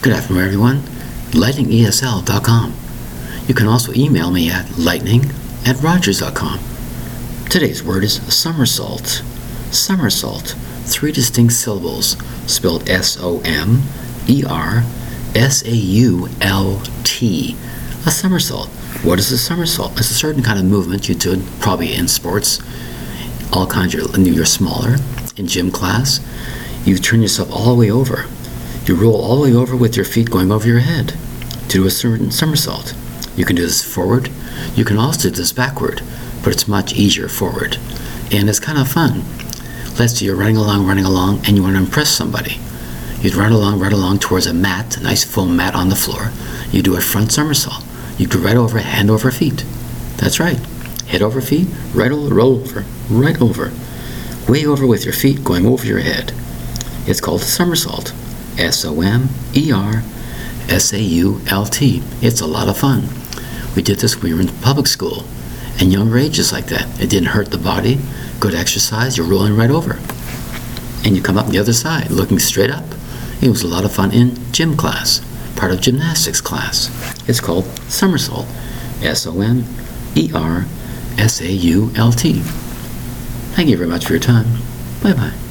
Good afternoon, everyone. LightningESL.com. You can also email me at lightning at rogers.com. Today's word is somersault. Somersault, three distinct syllables, spelled S O M E R S A U L T. A somersault. What is a somersault? It's a certain kind of movement you do, probably in sports. All kinds, you're, you're smaller. In gym class, you turn yourself all the way over. You roll all the way over with your feet going over your head to do a certain somersault. You can do this forward. You can also do this backward, but it's much easier forward. And it's kind of fun. Let's say you're running along, running along, and you want to impress somebody. You'd run along, run along towards a mat, a nice foam mat on the floor. You do a front somersault. You go right over, hand over feet. That's right. Head over feet, right over, roll over, right over. Way over with your feet going over your head. It's called a somersault. S O M E R S A U L T. It's a lot of fun. We did this when we were in public school and younger ages like that. It didn't hurt the body, good exercise, you're rolling right over. And you come up the other side looking straight up. It was a lot of fun in gym class, part of gymnastics class. It's called somersault. S O M E R S A U L T. Thank you very much for your time. Bye bye.